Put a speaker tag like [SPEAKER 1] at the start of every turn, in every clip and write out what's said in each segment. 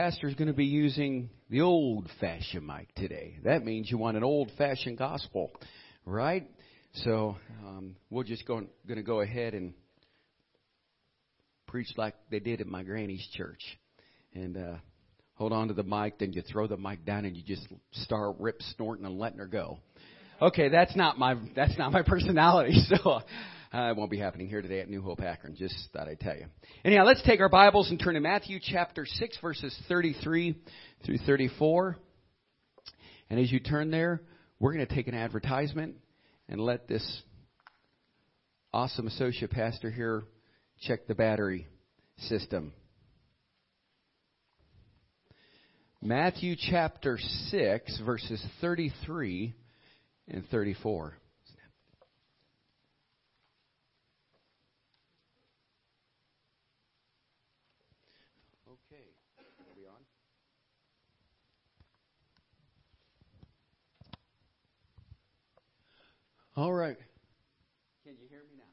[SPEAKER 1] pastor is going to be using the old fashioned mic today. That means you want an old fashioned gospel, right? So um, we're just going, going to go ahead and preach like they did at my granny's church. And uh, hold on to the mic, then you throw the mic down and you just start rip snorting and letting her go. Okay, that's not my that's not my personality. So uh, it won't be happening here today at New Hope Akron. Just thought I'd tell you. Anyhow, let's take our Bibles and turn to Matthew chapter 6, verses 33 through 34. And as you turn there, we're going to take an advertisement and let this awesome associate pastor here check the battery system. Matthew chapter 6, verses 33 and 34. All right. Can you hear me now?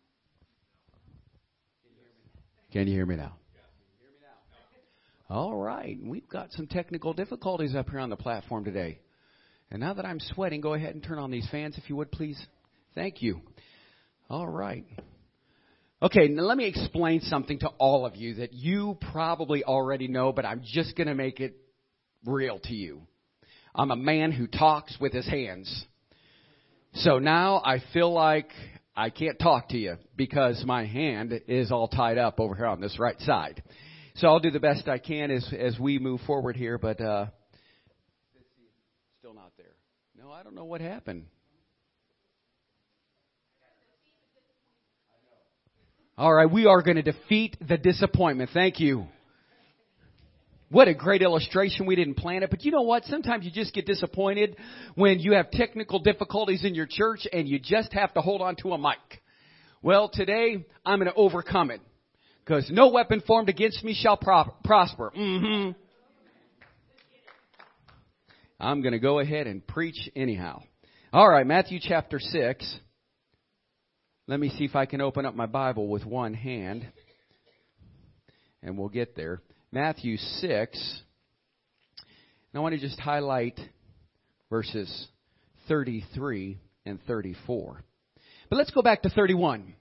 [SPEAKER 1] Can you hear me now? Can you hear me now? All right. We've got some technical difficulties up here on the platform today. And now that I'm sweating, go ahead and turn on these fans if you would, please. Thank you. All right. Okay, now let me explain something to all of you that you probably already know, but I'm just going to make it real to you. I'm a man who talks with his hands. So now I feel like I can't talk to you because my hand is all tied up over here on this right side. So I'll do the best I can as as we move forward here, but uh still not there. No, I don't know what happened. All right, we are going to defeat the disappointment. Thank you. What a great illustration. We didn't plan it. But you know what? Sometimes you just get disappointed when you have technical difficulties in your church and you just have to hold on to a mic. Well, today I'm going to overcome it. Because no weapon formed against me shall pro- prosper. Mm-hmm. I'm going to go ahead and preach anyhow. All right, Matthew chapter 6. Let me see if I can open up my Bible with one hand. And we'll get there. Matthew 6. And I want to just highlight verses 33 and 34. But let's go back to 31.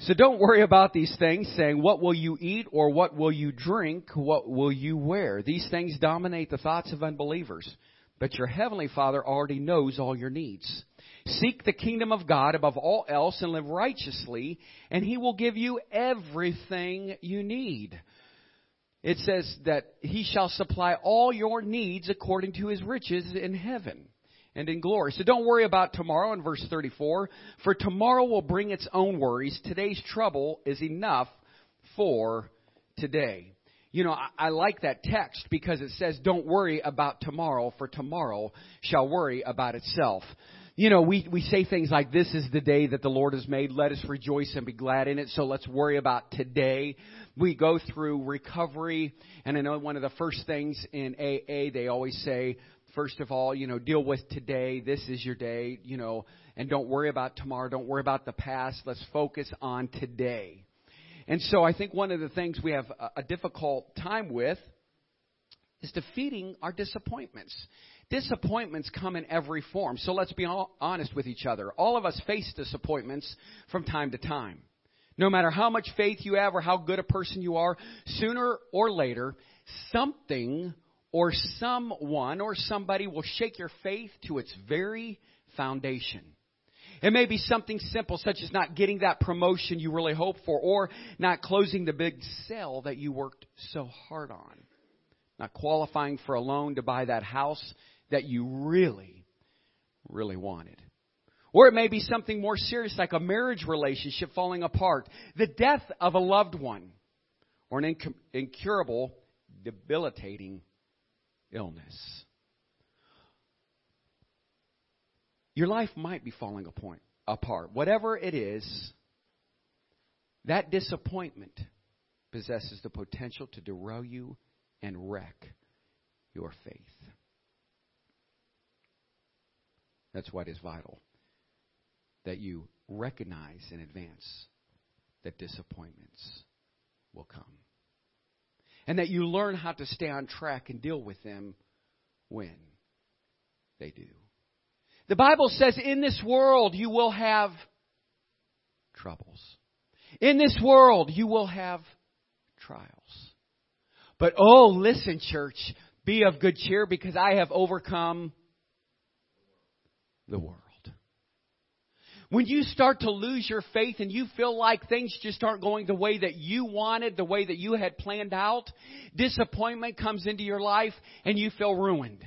[SPEAKER 1] So don't worry about these things saying, what will you eat or what will you drink? What will you wear? These things dominate the thoughts of unbelievers. But your heavenly Father already knows all your needs. Seek the kingdom of God above all else and live righteously, and He will give you everything you need it says that he shall supply all your needs according to his riches in heaven and in glory. So don't worry about tomorrow in verse 34, for tomorrow will bring its own worries. Today's trouble is enough for today. You know, I, I like that text because it says, don't worry about tomorrow, for tomorrow shall worry about itself you know, we, we say things like, this is the day that the Lord has made. Let us rejoice and be glad in it. So let's worry about today. We go through recovery. And I know one of the first things in AA, they always say, first of all, you know, deal with today. This is your day, you know, and don't worry about tomorrow. Don't worry about the past. Let's focus on today. And so I think one of the things we have a, difficult time with is defeating our disappointments. Disappointments come in every form. So let's be honest with each other. All of us face disappointments from time to time. No matter how much faith you have or how good a person you are, sooner or later, something or someone or somebody will shake your faith to its very foundation. It may be something simple such as not getting that promotion you really hoped for or not closing the big sale that you worked so hard on. Not qualifying for a loan to buy that house that you really, really wanted. Or it may be something more serious like a marriage relationship falling apart, the death of a loved one, or an incurable, debilitating illness. Your life might be falling apart. Whatever it is, that disappointment possesses the potential to derail you and wreck your faith. That's why it is vital that you recognize in advance that disappointments will come. and that you learn how to stay on track and deal with them when they do. The Bible says, in this world you will have troubles. In this world you will have trials. But oh, listen, church, be of good cheer because I have overcome the world. When you start to lose your faith and you feel like things just aren't going the way that you wanted, the way that you had planned out, disappointment comes into your life and you feel ruined.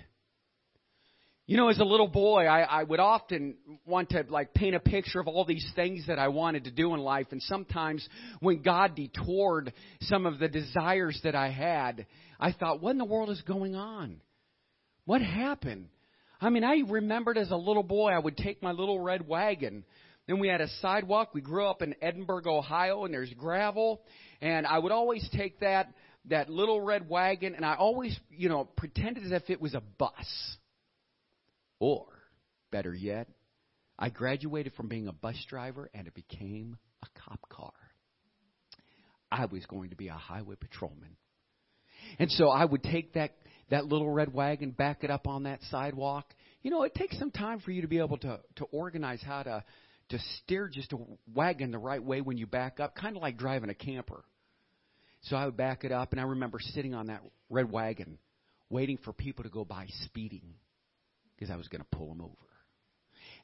[SPEAKER 1] You know, as a little boy, I, I would often want to like paint a picture of all these things that I wanted to do in life. And sometimes when God detoured some of the desires that I had, I thought, what in the world is going on? What happened? I mean, I remembered as a little boy, I would take my little red wagon. Then we had a sidewalk. We grew up in Edinburg, Ohio, and there's gravel. And I would always take that, that little red wagon, and I always, you know, pretended as if it was a bus or, better yet, I graduated from being a bus driver and it became a cop car. I was going to be a highway patrolman. And so I would take that, that little red wagon, back it up on that sidewalk. You know, it takes some time for you to be able to, to organize how to, to steer just a wagon the right way when you back up, kind of like driving a camper. So I would back it up, and I remember sitting on that red wagon, waiting for people to go by speeding because I was going to pull him over.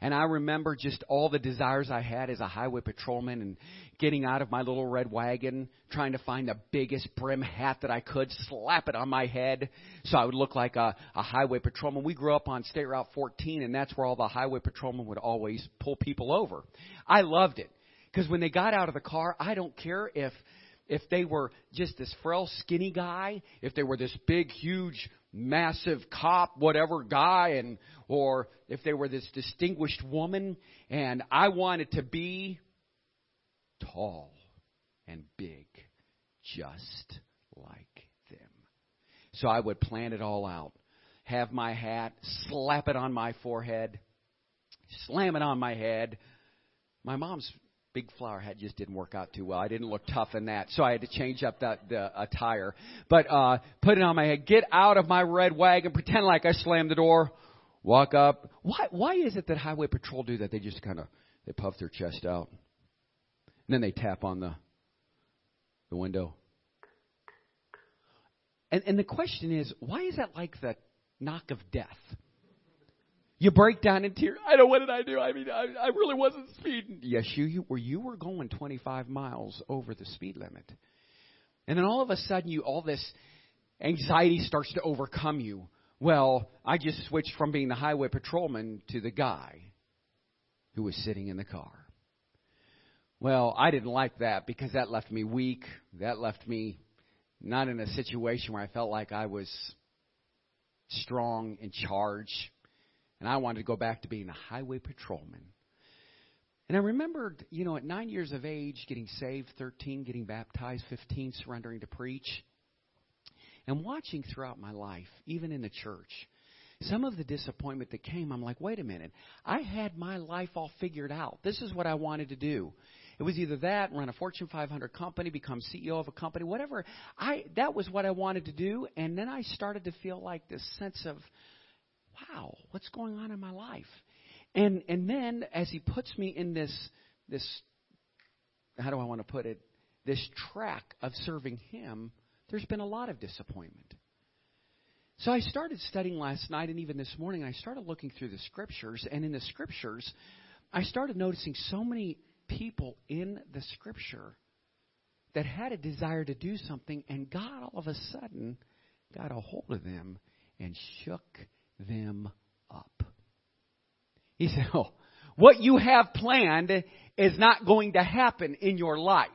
[SPEAKER 1] And I remember just all the desires I had as a highway patrolman and getting out of my little red wagon, trying to find the biggest brim hat that I could, slap it on my head so I would look like a, a highway patrolman. We grew up on State Route 14, and that's where all the highway patrolmen would always pull people over. I loved it because when they got out of the car, I don't care if if they were just this frail, skinny guy, if they were this big, huge, massive cop, whatever guy, and or if they were this distinguished woman, and I wanted to be tall and big, just like them. So I would plan it all out. Have my hat, slap it on my forehead, slam it on my head. My mom's big flower hat just didn't work out too well. I didn't look tough in that, so I had to change up that the attire. But uh, put it on my head. Get out of my red wagon. Pretend like I slammed the door. Walk up. Why? Why is it that highway patrol do that? They just kind of they puff their chest out, and then they tap on the the window. And and the question is, why is that like the knock of death? You break down in tears. I know what did I do? I mean, I, I really wasn't speeding. Yes, you, you were. You were going 25 miles over the speed limit, and then all of a sudden, you all this anxiety starts to overcome you. Well, I just switched from being the highway patrolman to the guy who was sitting in the car. Well, I didn't like that because that left me weak. That left me not in a situation where I felt like I was strong, in charge. And I wanted to go back to being a highway patrolman. And I remembered, you know, at nine years of age, getting saved, 13, getting baptized, 15, surrendering to preach, and watching throughout my life, even in the church, some of the disappointment that came, I'm like, wait a minute. I had my life all figured out. This is what I wanted to do. It was either that, run a Fortune 500 company, become CEO of a company, whatever. I that was what I wanted to do, and then I started to feel like this sense of wow, what's going on in my life? And and then as he puts me in this this how do I want to put it? This track of serving him, there's been a lot of disappointment. So I started studying last night and even this morning, I started looking through the scriptures, and in the scriptures, I started noticing so many people in the scripture that had a desire to do something, and God all of a sudden got a hold of them and shook them up. He said, Oh, what you have planned is not going to happen in your life.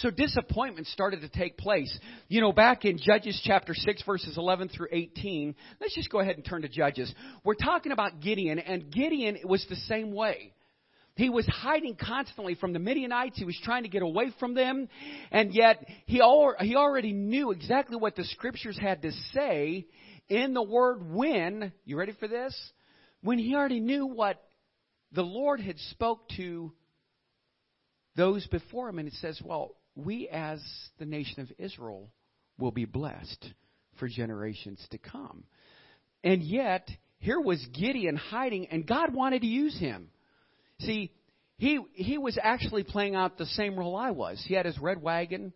[SPEAKER 1] So disappointment started to take place. You know, back in Judges chapter 6 verses 11 through 18, let's just go ahead and turn to Judges. We're talking about Gideon, and Gideon was the same way. He was hiding constantly from the Midianites. He was trying to get away from them. And yet, he, he already knew exactly what the scriptures had to say in the word when, you ready for this? When he already knew what the Lord had spoke to those before him and it says, well, we as the nation of Israel will be blessed for generations to come. And yet, here was Gideon hiding, and God wanted to use him. See, he he was actually playing out the same role I was. He had his red wagon,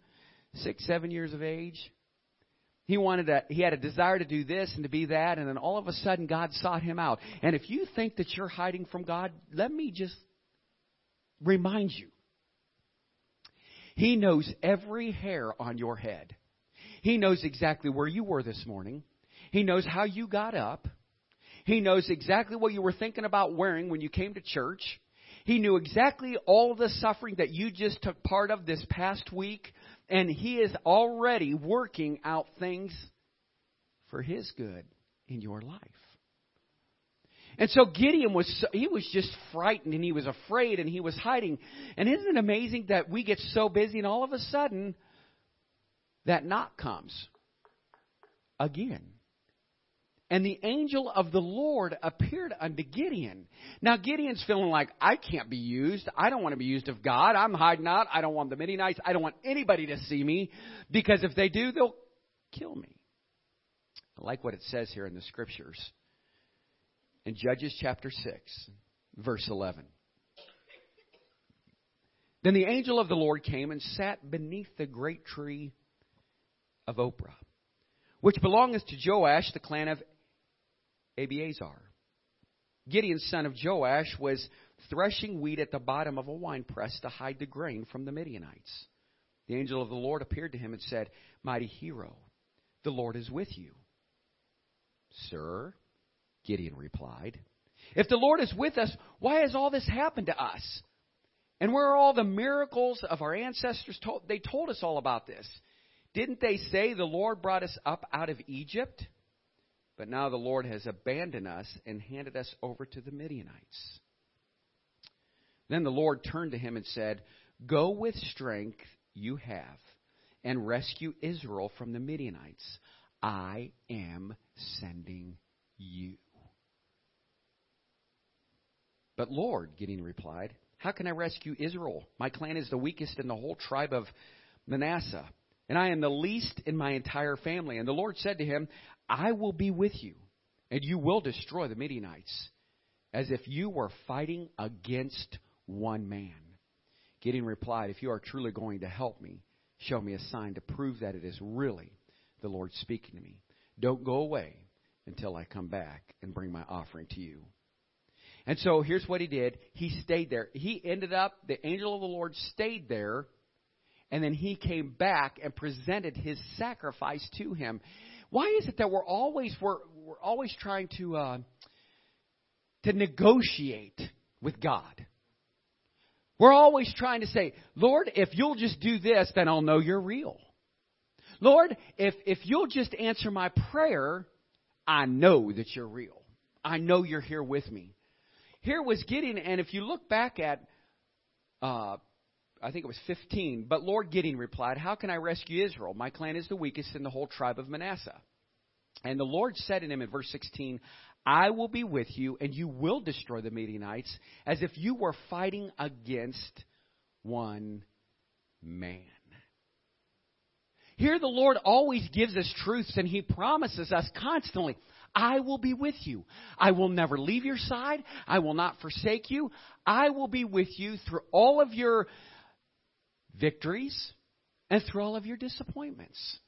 [SPEAKER 1] six, seven years of age. He wanted to, he had a desire to do this and to be that, and then all of a sudden God sought him out. And if you think that you're hiding from God, let me just remind you. He knows every hair on your head. He knows exactly where you were this morning. He knows how you got up. He knows exactly what you were thinking about wearing when you came to church. He knew exactly all the suffering that you just took part of this past week, and He is already working out things for His good in your life. And so Gideon was he was just frightened and he was afraid and he was hiding. And isn't it amazing that we get so busy and all of a sudden that knock comes again. And the angel of the Lord appeared unto Gideon. Now Gideon's feeling like, I can't be used. I don't want to be used of God. I'm hiding out. I don't want the Midianites. I don't want anybody to see me because if they do, they'll kill me. I like what it says here in the scriptures. In Judges chapter 6, verse 11. Then the angel of the Lord came and sat beneath the great tree of Ophrah, which belongeth to Joash, the clan of Abiezer. Gideon, son of Joash, was threshing wheat at the bottom of a winepress to hide the grain from the Midianites. The angel of the Lord appeared to him and said, Mighty hero, the Lord is with you. Sir, Gideon replied, If the Lord is with us, why has all this happened to us? And where are all the miracles of our ancestors? They told us all about this. Didn't they say the Lord brought us up out of Egypt? But now the Lord has abandoned us and handed us over to the Midianites. Then the Lord turned to him and said, Go with strength you have and rescue Israel from the Midianites. I am sending you. But Lord, Gideon replied, How can I rescue Israel? My clan is the weakest in the whole tribe of Manasseh and I am the least in my entire family. And the Lord said to him, I will be with you, and you will destroy the Midianites, as if you were fighting against one man. Gideon replied, If you are truly going to help me, show me a sign to prove that it is really the Lord speaking to me. Don't go away until I come back and bring my offering to you. And so here's what he did. He stayed there. He ended up, the angel of the Lord stayed there and then he came back and presented his sacrifice to him. Why is it that we're always we're, we're always trying to uh, to negotiate with God? We're always trying to say, Lord, if you'll just do this, then I'll know you're real. Lord, if if you'll just answer my prayer, I know that you're real. I know you're here with me. Here was Gideon, and if you look back at uh, I think it was 15. But Lord Gideon replied, How can I rescue Israel? My clan is the weakest in the whole tribe of Manasseh. And the Lord said to him in verse 16, I will be with you, and you will destroy the Midianites as if you were fighting against one man. Here, the Lord always gives us truths, and He promises us constantly, I will be with you. I will never leave your side. I will not forsake you. I will be with you through all of your victories and through all of your disappointments.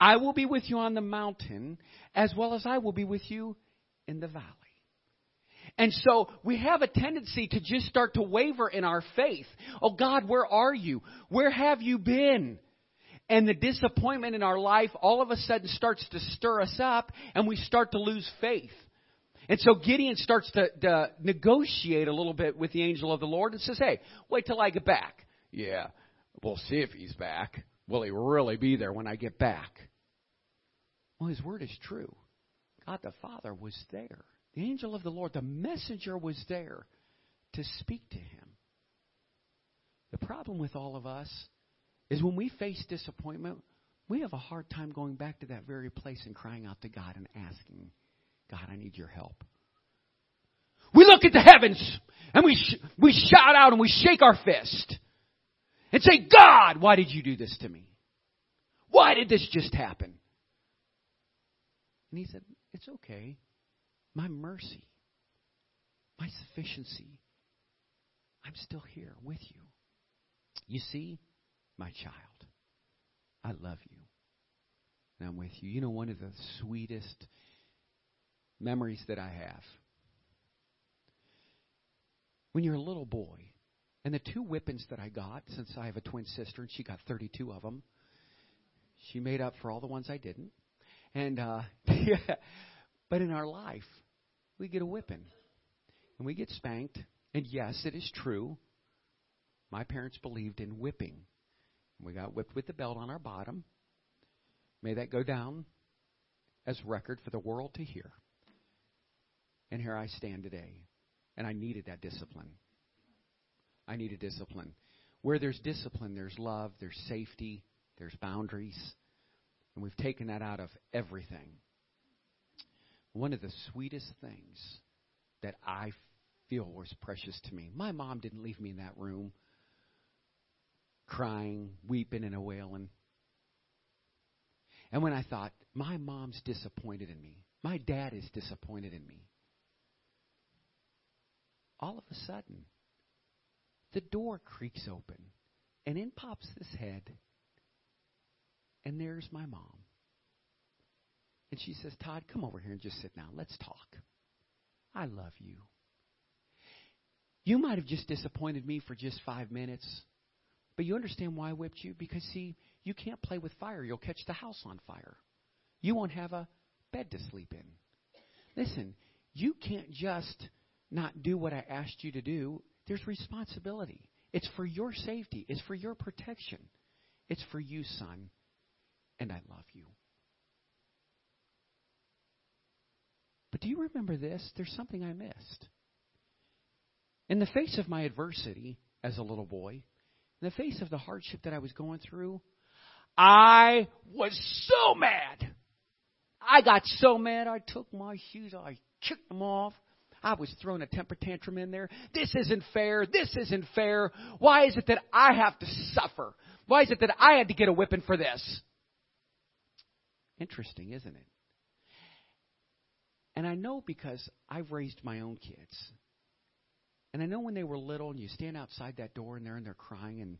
[SPEAKER 1] I will be with you on the mountain as well as I will be with you in the valley. And so we have a tendency to just start to waver in our faith. Oh God, where are you? Where have you been? And the disappointment in our life all of a sudden starts to stir us up and we start to lose faith. And so Gideon starts to, to negotiate a little bit with the angel of the Lord and says, Hey, wait till I get back. Yeah, We'll see if he's back. Will he really be there when I get back? Well, his word is true. God the Father was there. The angel of the Lord, the messenger was there to speak to him. The problem with all of us is when we face disappointment, we have a hard time going back to that very place and crying out to God and asking, God, I need your help. We look at the heavens and we, sh- we shout out and we shake our fist and say, God, why did you do this to me? Why did this just happen? And he said, It's okay. My mercy, my sufficiency, I'm still here with you. You see, my child, I love you. And I'm with you. You know, one of the sweetest memories that I have when you're a little boy, and the two whippings that I got, since I have a twin sister and she got 32 of them, she made up for all the ones I didn't. And uh, but in our life, we get a whipping, and we get spanked. And yes, it is true. My parents believed in whipping. We got whipped with the belt on our bottom. May that go down as record for the world to hear. And here I stand today. And I needed that discipline. I need a discipline. Where there's discipline, there's love, there's safety, there's boundaries. And we've taken that out of everything. One of the sweetest things that I feel was precious to me. My mom didn't leave me in that room crying, weeping, and a wailing. And when I thought, my mom's disappointed in me, my dad is disappointed in me, all of a sudden, the door creaks open, and in pops this head, and there's my mom. And she says, Todd, come over here and just sit down. Let's talk. I love you. You might have just disappointed me for just five minutes, but you understand why I whipped you? Because, see, you can't play with fire. You'll catch the house on fire. You won't have a bed to sleep in. Listen, you can't just not do what I asked you to do, there's responsibility. It's for your safety, it's for your protection. It's for you, son, and I love you. But do you remember this? There's something I missed. In the face of my adversity as a little boy, in the face of the hardship that I was going through, I was so mad. I got so mad I took my shoes, I kicked them off, I was throwing a temper tantrum in there. This isn't fair. This isn't fair. Why is it that I have to suffer? Why is it that I had to get a whipping for this? Interesting, isn't it? And I know because I've raised my own kids. And I know when they were little and you stand outside that door and they're and they're crying and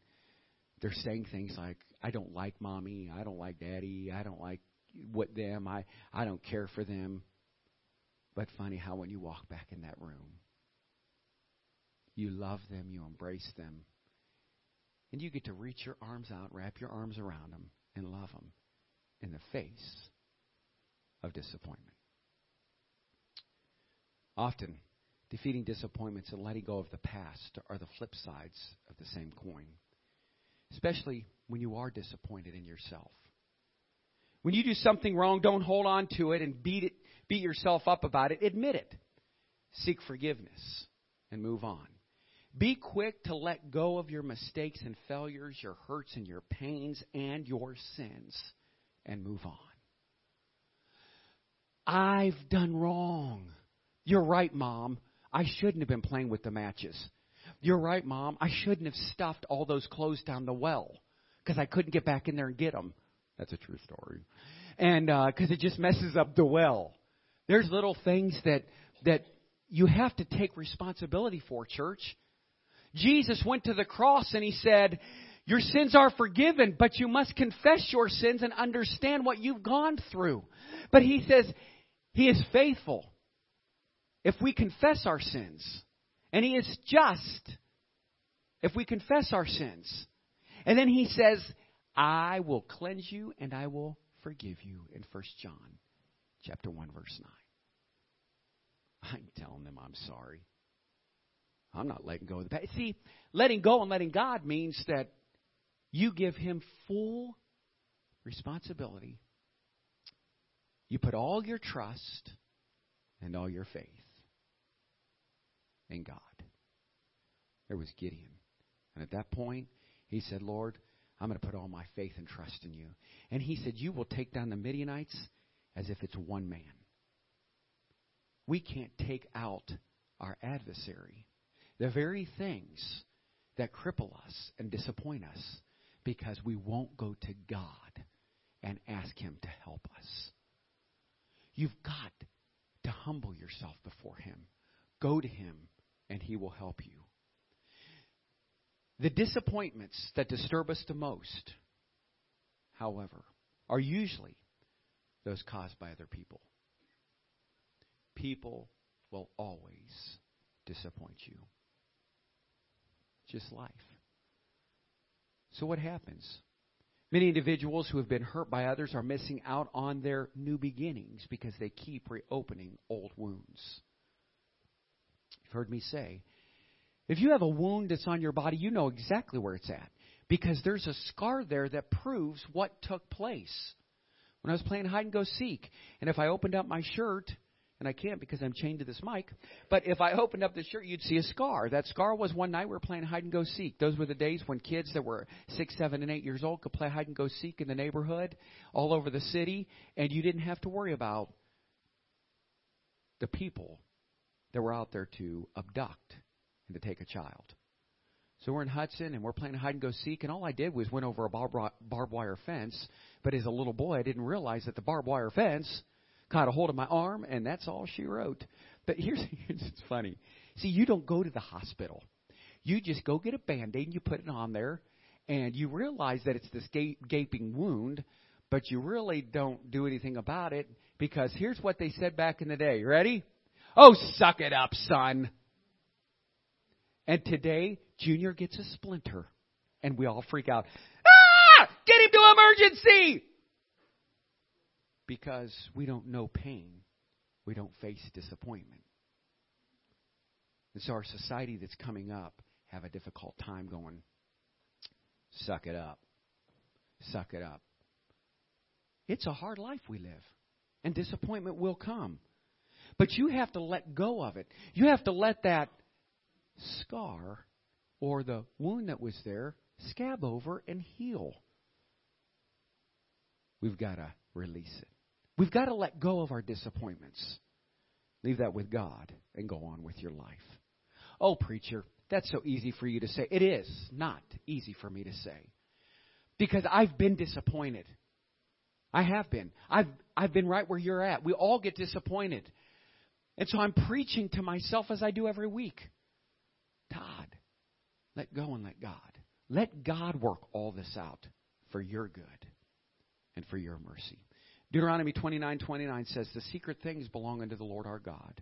[SPEAKER 1] they're saying things like, I don't like mommy, I don't like daddy, I don't like what them, I, I don't care for them. But funny how when you walk back in that room, you love them, you embrace them, and you get to reach your arms out, wrap your arms around them, and love them in the face of disappointment. Often, defeating disappointments and letting go of the past are the flip sides of the same coin, especially when you are disappointed in yourself. When you do something wrong, don't hold on to it and beat it beat yourself up about it. Admit it. Seek forgiveness and move on. Be quick to let go of your mistakes and failures, your hurts and your pains, and your sins, and move on. I've done wrong. You're right, Mom. I shouldn't have been playing with the matches. You're right, Mom. I shouldn't have stuffed all those clothes down the well because I couldn't get back in there and get them. That's a true story. And because uh, it just messes up the well. There's little things that that you have to take responsibility for, church. Jesus went to the cross and he said, Your sins are forgiven, but you must confess your sins and understand what you've gone through. But he says, He is faithful if we confess our sins. And He is just if we confess our sins. And then He says, I will cleanse you and I will forgive you in 1 John chapter 1, verse 9. I'm telling them I'm sorry. I'm not letting go of the past. See, letting go and letting God means that you give Him full responsibility. You put all your trust and all your faith in God. There was Gideon. And at that point, he said, Lord, I'm going to put all my faith and trust in you. And he said, You will take down the Midianites as if it's one man. We can't take out our adversary, the very things that cripple us and disappoint us, because we won't go to God and ask Him to help us. You've got to humble yourself before Him. Go to Him, and He will help you. The disappointments that disturb us the most, however, are usually those caused by other people. People will always disappoint you. Just life. So, what happens? Many individuals who have been hurt by others are missing out on their new beginnings because they keep reopening old wounds. You've heard me say, if you have a wound that's on your body, you know exactly where it's at because there's a scar there that proves what took place. When I was playing hide and go seek, and if I opened up my shirt, and I can't because I'm chained to this mic. But if I opened up the shirt, you'd see a scar. That scar was one night we were playing hide and go seek. Those were the days when kids that were six, seven, and eight years old could play hide and go seek in the neighborhood, all over the city, and you didn't have to worry about the people that were out there to abduct and to take a child. So we're in Hudson and we're playing hide and go seek, and all I did was went over a barbed wire fence. But as a little boy, I didn't realize that the barbed wire fence caught a hold of my arm, and that's all she wrote. But here's, here's it's funny. See, you don't go to the hospital. You just go get a band aid and you put it on there, and you realize that it's this gaping wound, but you really don't do anything about it because here's what they said back in the day. Ready? Oh, suck it up, son. And today, Junior gets a splinter, and we all freak out. Ah! Get him to emergency! because we don't know pain. We don't face disappointment. And so our society that's coming up have a difficult time going, suck it up. Suck it up. It's a hard life we live. And disappointment will come. But you have to let go of it. You have to let that scar or the wound that was there scab over and heal. We've got to release it. We've got to let go of our disappointments. Leave that with God and go on with your life. Oh, preacher, that's so easy for you to say. It is not easy for me to say. Because I've been disappointed. I have been. I've, I've been right where you're at. We all get disappointed. And so I'm preaching to myself as I do every week. Todd, let go and let God. Let God work all this out for your good and for your mercy. Deuteronomy 29 29 says, The secret things belong unto the Lord our God.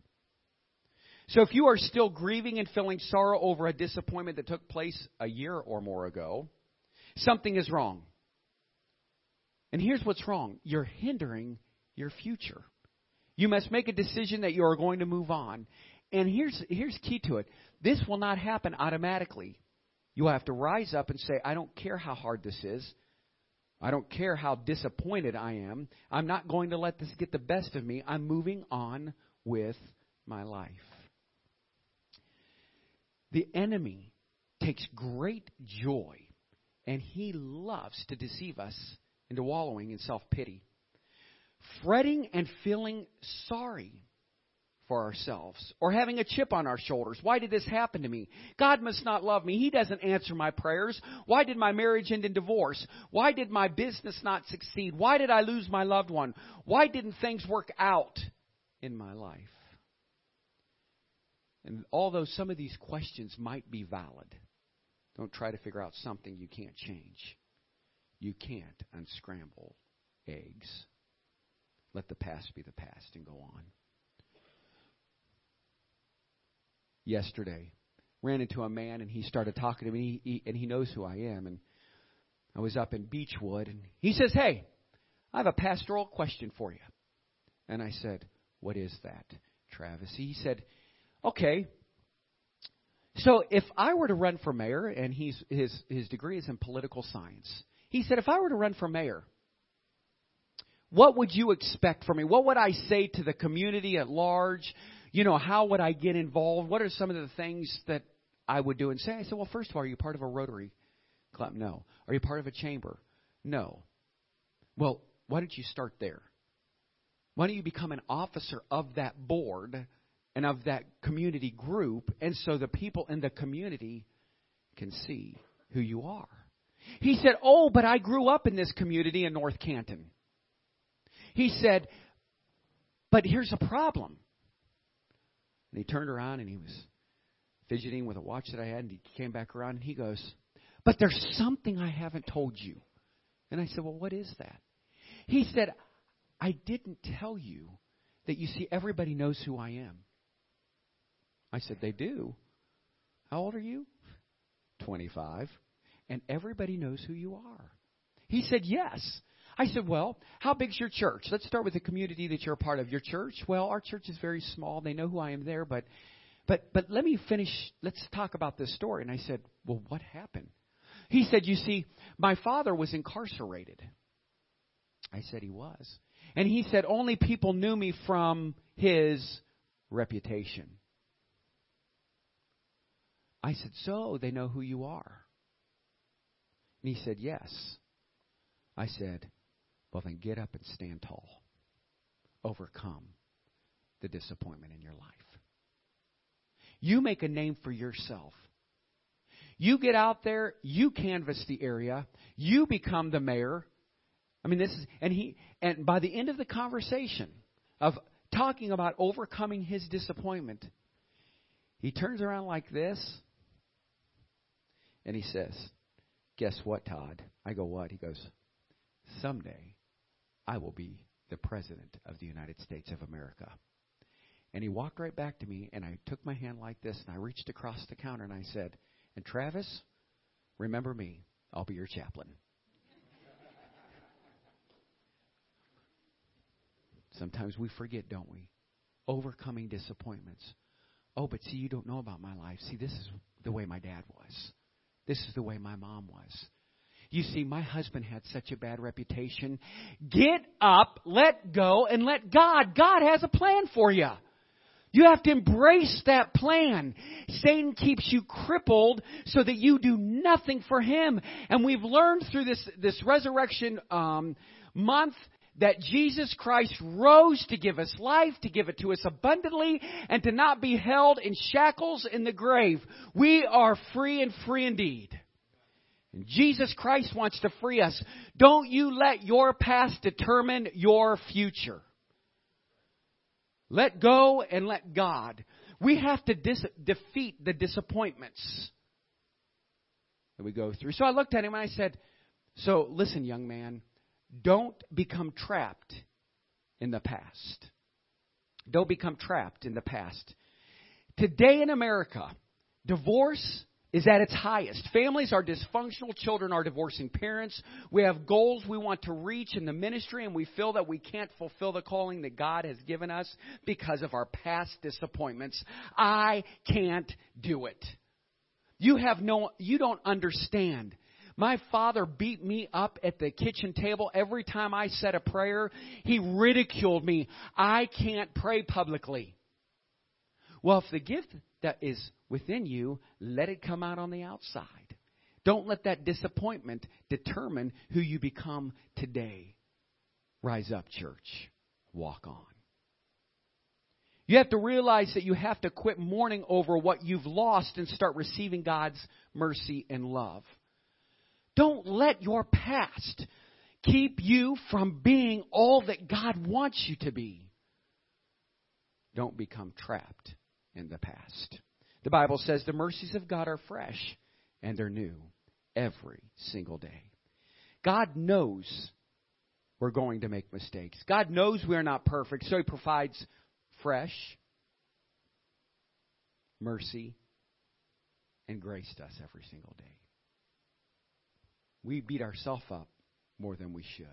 [SPEAKER 1] So if you are still grieving and feeling sorrow over a disappointment that took place a year or more ago, something is wrong. And here's what's wrong you're hindering your future. You must make a decision that you are going to move on. And here's, here's key to it this will not happen automatically. You have to rise up and say, I don't care how hard this is. I don't care how disappointed I am. I'm not going to let this get the best of me. I'm moving on with my life. The enemy takes great joy, and he loves to deceive us into wallowing in self pity. Fretting and feeling sorry for ourselves or having a chip on our shoulders. Why did this happen to me? God must not love me. He doesn't answer my prayers. Why did my marriage end in divorce? Why did my business not succeed? Why did I lose my loved one? Why didn't things work out in my life? And although some of these questions might be valid, don't try to figure out something you can't change. You can't unscramble eggs. Let the past be the past and go on. Yesterday. Ran into a man and he started talking to me, he, he, and he knows who I am. And I was up in Beachwood, and he says, "Hey, I have a pastoral question for you." And I said, "What is that, Travis?" He said, "Okay." So if I were to run for mayor, and he's his his degree is in political science, he said, if I were to run for mayor, what would you expect from me? What would I say to the community at large? You know, how would I get involved? What are some of the things that I would do and say? I said, well, first of all, are you part of a Rotary Club? No. Are you part of a chamber? No. Well, why don't you start there? Why don't you become an officer of that board and of that community group, and so the people in the community can see who you are? He said, Oh, but I grew up in this community in North Canton. He said, But here's a problem. And he turned around and he was fidgeting with a watch that I had, and he came back around and he goes, But there's something I haven't told you. And I said, Well, what is that? He said, I didn't tell you that you see, everybody knows who I am. I said, They do. How old are you? 25. And everybody knows who you are. He said, Yes. I said, Well, how big's your church? Let's start with the community that you're a part of. Your church? Well, our church is very small. They know who I am there, but but but let me finish let's talk about this story. And I said, Well, what happened? He said, You see, my father was incarcerated. I said he was. And he said, Only people knew me from his reputation. I said, So they know who you are? And he said, Yes. I said, Well, then get up and stand tall. Overcome the disappointment in your life. You make a name for yourself. You get out there, you canvass the area, you become the mayor. I mean, this is, and he, and by the end of the conversation of talking about overcoming his disappointment, he turns around like this and he says, Guess what, Todd? I go, What? He goes, Someday I will be the President of the United States of America. And he walked right back to me, and I took my hand like this, and I reached across the counter, and I said, And Travis, remember me. I'll be your chaplain. Sometimes we forget, don't we? Overcoming disappointments. Oh, but see, you don't know about my life. See, this is the way my dad was. This is the way my mom was. You see, my husband had such a bad reputation. Get up, let go, and let God. God has a plan for you. You have to embrace that plan. Satan keeps you crippled so that you do nothing for him. And we've learned through this, this resurrection um, month that Jesus Christ rose to give us life, to give it to us abundantly, and to not be held in shackles in the grave. We are free and free indeed. Jesus Christ wants to free us. Don't you let your past determine your future. Let go and let God. We have to dis- defeat the disappointments that we go through. So I looked at him and I said, So listen, young man, don't become trapped in the past. Don't become trapped in the past. Today in America, divorce is at its highest. Families are dysfunctional. Children are divorcing parents. We have goals we want to reach in the ministry, and we feel that we can't fulfill the calling that God has given us because of our past disappointments. I can't do it. You have no, you don't understand. My father beat me up at the kitchen table every time I said a prayer. He ridiculed me. I can't pray publicly. Well, if the gift that is within you, let it come out on the outside. Don't let that disappointment determine who you become today. Rise up, church. Walk on. You have to realize that you have to quit mourning over what you've lost and start receiving God's mercy and love. Don't let your past keep you from being all that God wants you to be. Don't become trapped in the past. The Bible says the mercies of God are fresh and they're new every single day. God knows we're going to make mistakes. God knows we're not perfect, so He provides fresh mercy and grace to us every single day. We beat ourselves up more than we should.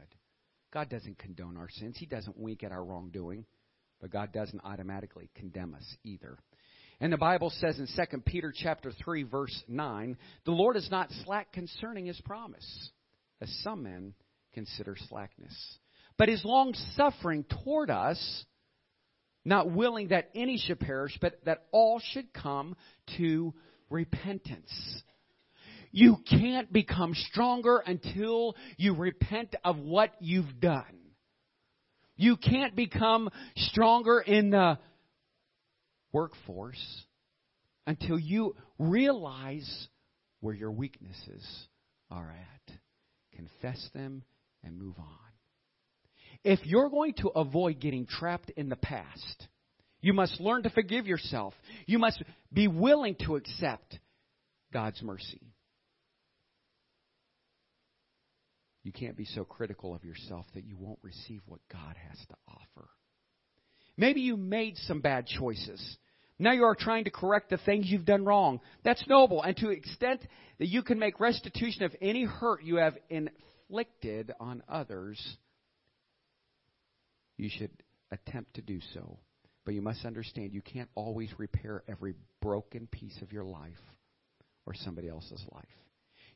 [SPEAKER 1] God doesn't condone our sins. He doesn't wink at our wrongdoing, but God doesn't automatically condemn us either. And the Bible says in 2 Peter chapter 3 verse 9, the Lord is not slack concerning his promise, as some men consider slackness, but is long suffering toward us, not willing that any should perish, but that all should come to repentance. You can't become stronger until you repent of what you've done. You can't become stronger in the workforce until you realize where your weaknesses are at. Confess them and move on. If you're going to avoid getting trapped in the past, you must learn to forgive yourself. You must be willing to accept God's mercy. You can't be so critical of yourself that you won't receive what God has to offer. Maybe you made some bad choices. Now you are trying to correct the things you've done wrong. That's noble. And to the extent that you can make restitution of any hurt you have inflicted on others, you should attempt to do so. But you must understand you can't always repair every broken piece of your life or somebody else's life.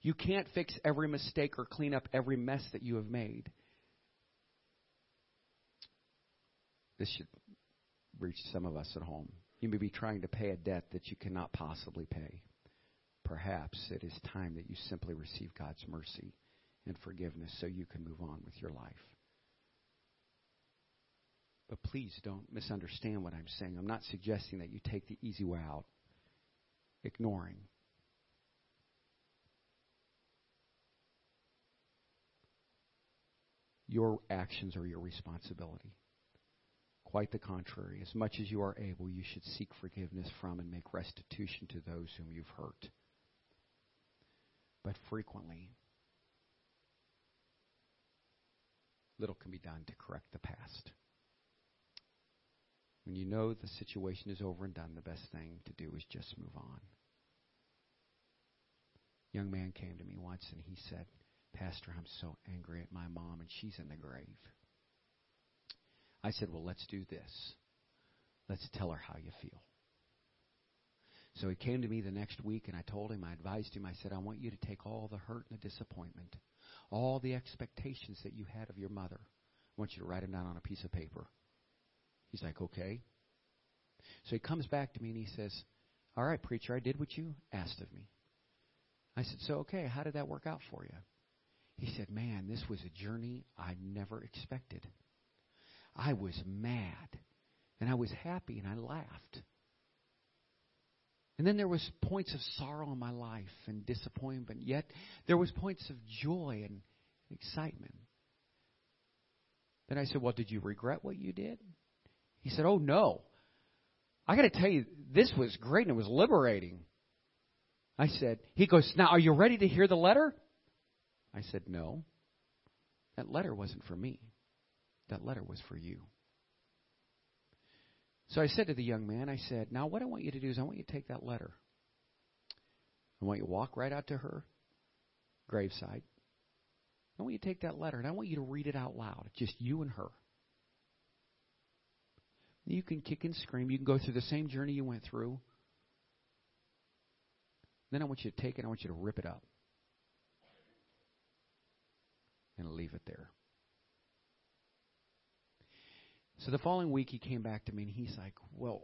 [SPEAKER 1] You can't fix every mistake or clean up every mess that you have made. This should reach some of us at home. You may be trying to pay a debt that you cannot possibly pay. Perhaps it is time that you simply receive God's mercy and forgiveness so you can move on with your life. But please don't misunderstand what I'm saying. I'm not suggesting that you take the easy way out, ignoring. Your actions are your responsibility. Quite the contrary. As much as you are able, you should seek forgiveness from and make restitution to those whom you've hurt. But frequently, little can be done to correct the past. When you know the situation is over and done, the best thing to do is just move on. A young man came to me once and he said, Pastor, I'm so angry at my mom and she's in the grave. I said, Well, let's do this. Let's tell her how you feel. So he came to me the next week and I told him, I advised him, I said, I want you to take all the hurt and the disappointment, all the expectations that you had of your mother. I want you to write them down on a piece of paper. He's like, okay. So he comes back to me and he says, All right, preacher, I did what you asked of me. I said, So, okay, how did that work out for you? He said, Man, this was a journey I never expected. I was mad and I was happy and I laughed. And then there was points of sorrow in my life and disappointment, yet there was points of joy and excitement. Then I said, "Well, did you regret what you did?" He said, "Oh no. I got to tell you, this was great and it was liberating." I said, he goes, "Now, are you ready to hear the letter?" I said, "No. That letter wasn't for me." That letter was for you. So I said to the young man, I said, Now, what I want you to do is I want you to take that letter. I want you to walk right out to her graveside. I want you to take that letter and I want you to read it out loud, just you and her. You can kick and scream. You can go through the same journey you went through. Then I want you to take it, I want you to rip it up and leave it there. So the following week he came back to me and he's like, Well,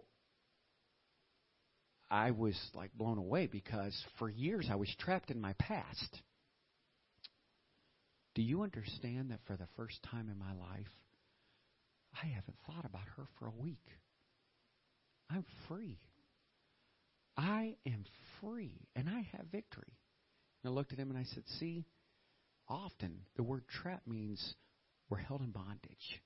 [SPEAKER 1] I was like blown away because for years I was trapped in my past. Do you understand that for the first time in my life, I haven't thought about her for a week? I'm free. I am free and I have victory. And I looked at him and I said, See, often the word trap means we're held in bondage.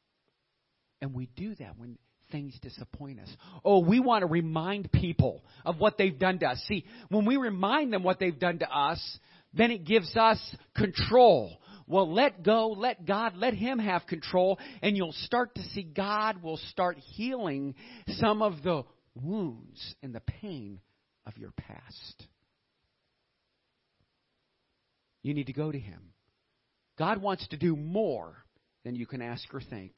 [SPEAKER 1] And we do that when things disappoint us. Oh, we want to remind people of what they've done to us. See, when we remind them what they've done to us, then it gives us control. Well, let go, let God, let Him have control, and you'll start to see God will start healing some of the wounds and the pain of your past. You need to go to Him. God wants to do more than you can ask or think.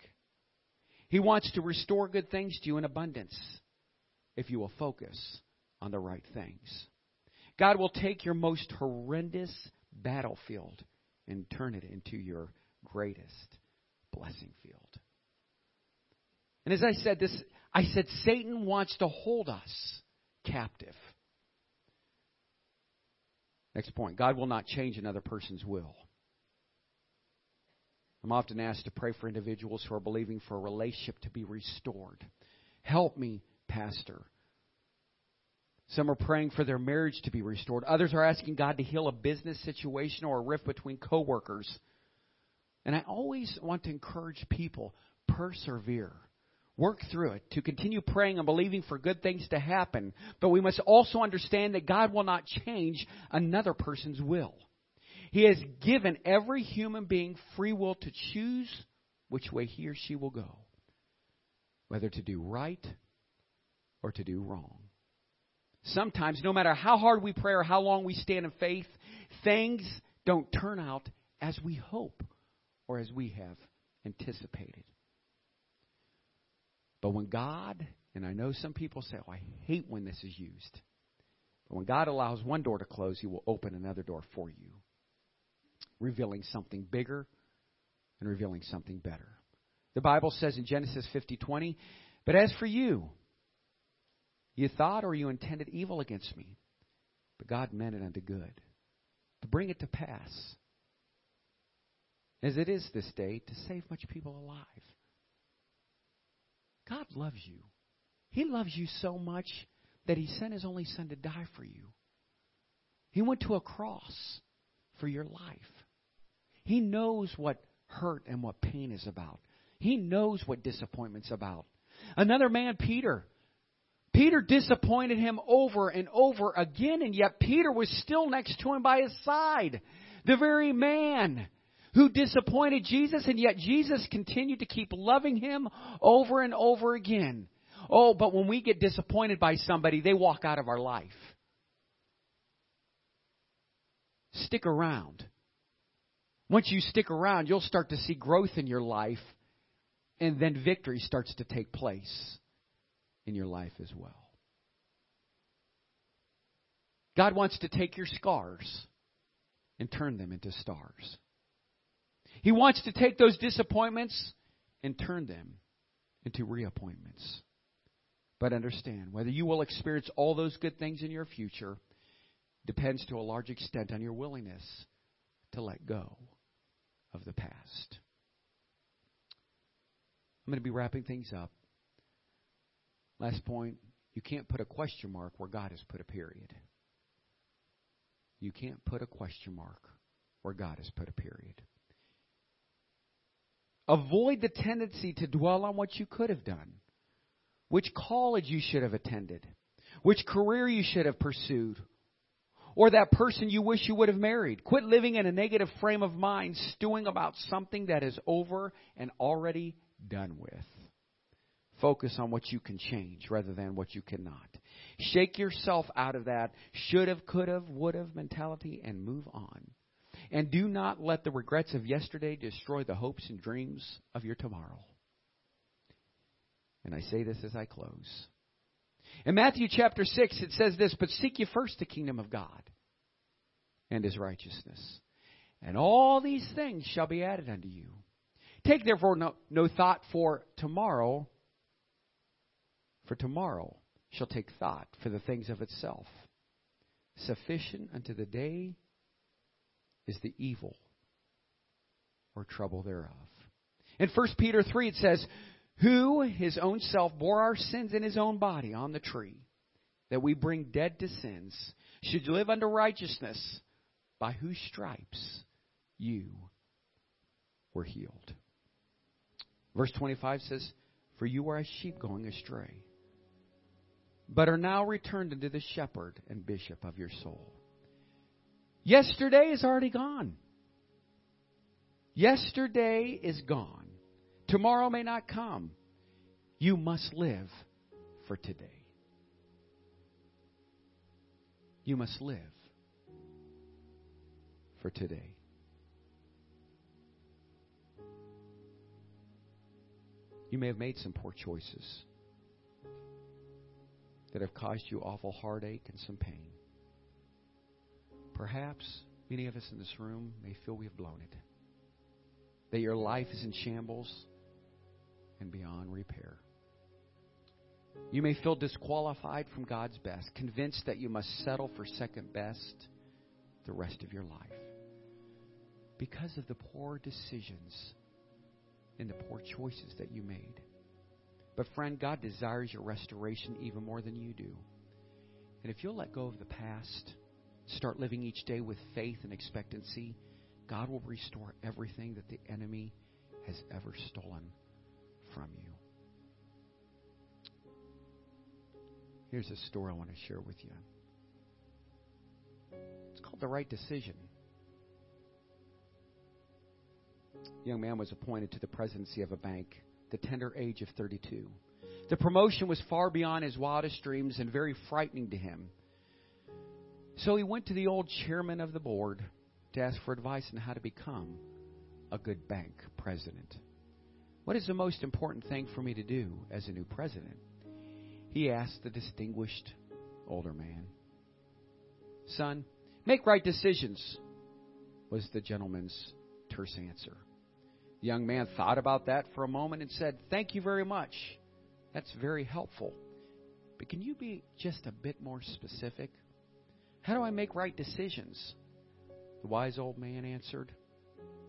[SPEAKER 1] He wants to restore good things to you in abundance if you will focus on the right things. God will take your most horrendous battlefield and turn it into your greatest blessing field. And as I said this, I said Satan wants to hold us captive. Next point God will not change another person's will. I'm often asked to pray for individuals who are believing for a relationship to be restored. Help me, Pastor. Some are praying for their marriage to be restored. Others are asking God to heal a business situation or a rift between coworkers. And I always want to encourage people persevere. Work through it, to continue praying and believing for good things to happen. But we must also understand that God will not change another person's will. He has given every human being free will to choose which way he or she will go, whether to do right or to do wrong. Sometimes, no matter how hard we pray or how long we stand in faith, things don't turn out as we hope or as we have anticipated. But when God, and I know some people say, oh, I hate when this is used. But when God allows one door to close, He will open another door for you, revealing something bigger and revealing something better. The Bible says in Genesis 50:20, "But as for you, you thought or you intended evil against me, but God meant it unto good, to bring it to pass, as it is this day, to save much people alive." God loves you. He loves you so much that He sent His only Son to die for you. He went to a cross for your life. He knows what hurt and what pain is about. He knows what disappointment's about. Another man, Peter. Peter disappointed him over and over again, and yet Peter was still next to him by his side. The very man who disappointed Jesus, and yet Jesus continued to keep loving him over and over again. Oh, but when we get disappointed by somebody, they walk out of our life. Stick around. Once you stick around, you'll start to see growth in your life, and then victory starts to take place in your life as well. God wants to take your scars and turn them into stars. He wants to take those disappointments and turn them into reappointments. But understand, whether you will experience all those good things in your future depends to a large extent on your willingness to let go of the past. I'm going to be wrapping things up. Last point you can't put a question mark where God has put a period. You can't put a question mark where God has put a period. Avoid the tendency to dwell on what you could have done, which college you should have attended, which career you should have pursued, or that person you wish you would have married. Quit living in a negative frame of mind, stewing about something that is over and already done with. Focus on what you can change rather than what you cannot. Shake yourself out of that should have, could have, would have mentality and move on. And do not let the regrets of yesterday destroy the hopes and dreams of your tomorrow. And I say this as I close. In Matthew chapter 6, it says this But seek ye first the kingdom of God and his righteousness, and all these things shall be added unto you. Take therefore no, no thought for tomorrow, for tomorrow shall take thought for the things of itself. Sufficient unto the day is the evil or trouble thereof. In 1 Peter 3, it says, Who his own self bore our sins in his own body on the tree, that we bring dead to sins, should live unto righteousness, by whose stripes you were healed. Verse 25 says, For you are as sheep going astray, but are now returned unto the shepherd and bishop of your soul. Yesterday is already gone. Yesterday is gone. Tomorrow may not come. You must live for today. You must live for today. You may have made some poor choices that have caused you awful heartache and some pain. Perhaps many of us in this room may feel we have blown it, that your life is in shambles and beyond repair. You may feel disqualified from God's best, convinced that you must settle for second best the rest of your life because of the poor decisions and the poor choices that you made. But, friend, God desires your restoration even more than you do. And if you'll let go of the past, start living each day with faith and expectancy, God will restore everything that the enemy has ever stolen from you. Here's a story I want to share with you. It's called The Right Decision. A young man was appointed to the presidency of a bank the tender age of 32. The promotion was far beyond his wildest dreams and very frightening to him. So he went to the old chairman of the board to ask for advice on how to become a good bank president. What is the most important thing for me to do as a new president? He asked the distinguished older man. Son, make right decisions, was the gentleman's terse answer. The young man thought about that for a moment and said, Thank you very much. That's very helpful. But can you be just a bit more specific? How do I make right decisions? The wise old man answered,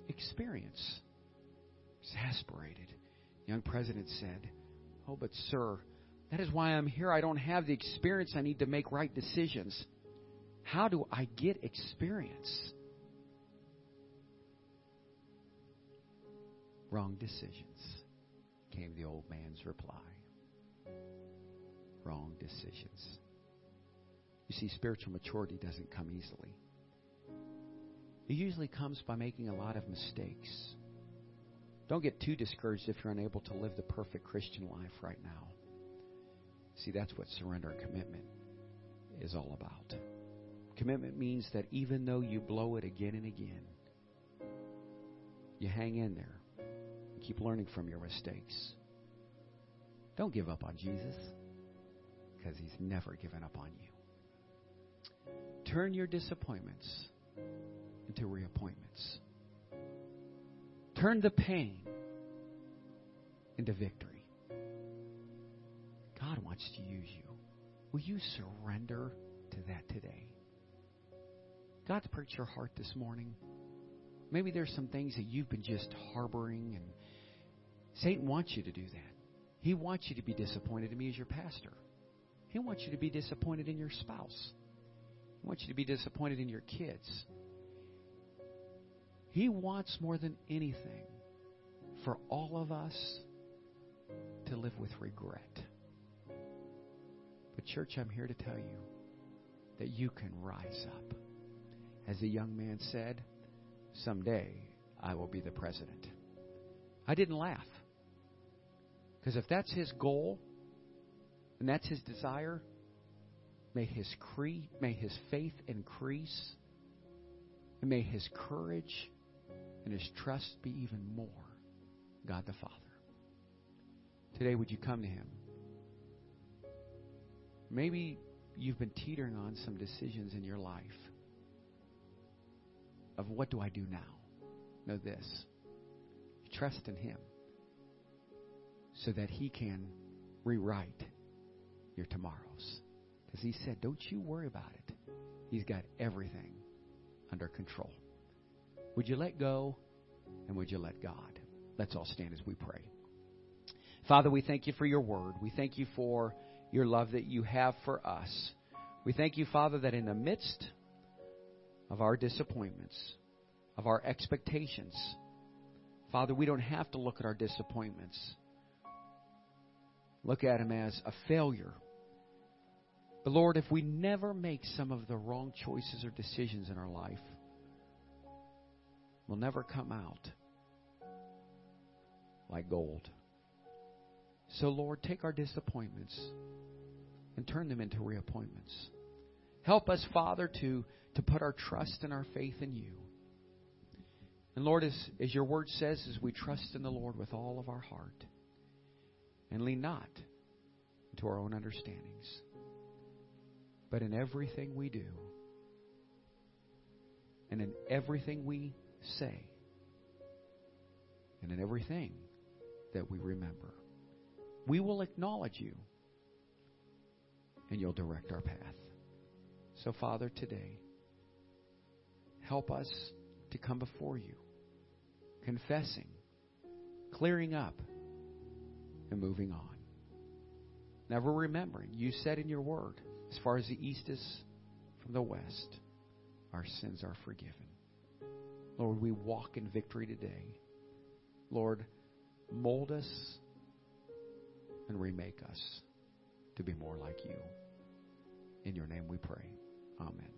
[SPEAKER 1] Experience. Exasperated. The young president said, Oh, but sir, that is why I'm here. I don't have the experience I need to make right decisions. How do I get experience? Wrong decisions, came the old man's reply. Wrong decisions. You see, spiritual maturity doesn't come easily. It usually comes by making a lot of mistakes. Don't get too discouraged if you're unable to live the perfect Christian life right now. See, that's what surrender and commitment is all about. Commitment means that even though you blow it again and again, you hang in there and keep learning from your mistakes. Don't give up on Jesus because he's never given up on you. Turn your disappointments into reappointments. Turn the pain into victory. God wants to use you. Will you surrender to that today? God's pricked your heart this morning. Maybe there's some things that you've been just harboring, and Satan wants you to do that. He wants you to be disappointed in me as your pastor. He wants you to be disappointed in your spouse. He wants you to be disappointed in your kids. He wants more than anything for all of us to live with regret. But, church, I'm here to tell you that you can rise up. As the young man said, someday I will be the president. I didn't laugh. Because if that's his goal and that's his desire, may his cre- may his faith increase and may his courage and his trust be even more God the Father. Today would you come to him? Maybe you've been teetering on some decisions in your life of what do I do now? Know this. Trust in Him so that He can rewrite your tomorrows. Because He said, Don't you worry about it. He's got everything under control. Would you let go and would you let God? Let's all stand as we pray. Father, we thank you for your word. We thank you for your love that you have for us. We thank you, Father, that in the midst of our disappointments, of our expectations, Father, we don't have to look at our disappointments. Look at them as a failure. But Lord, if we never make some of the wrong choices or decisions in our life, we'll never come out like gold. So, Lord, take our disappointments and turn them into reappointments. Help us, Father, to, to put our trust and our faith in you. And Lord, as, as your word says, as we trust in the Lord with all of our heart and lean not to our own understandings, but in everything we do and in everything we say and in everything that we remember, we will acknowledge you and you'll direct our path. So, Father, today, help us to come before you, confessing, clearing up, and moving on. Never remembering, you said in your word, As far as the east is from the west, our sins are forgiven. Lord, we walk in victory today. Lord, mold us and remake us to be more like you. In your name we pray. Amen.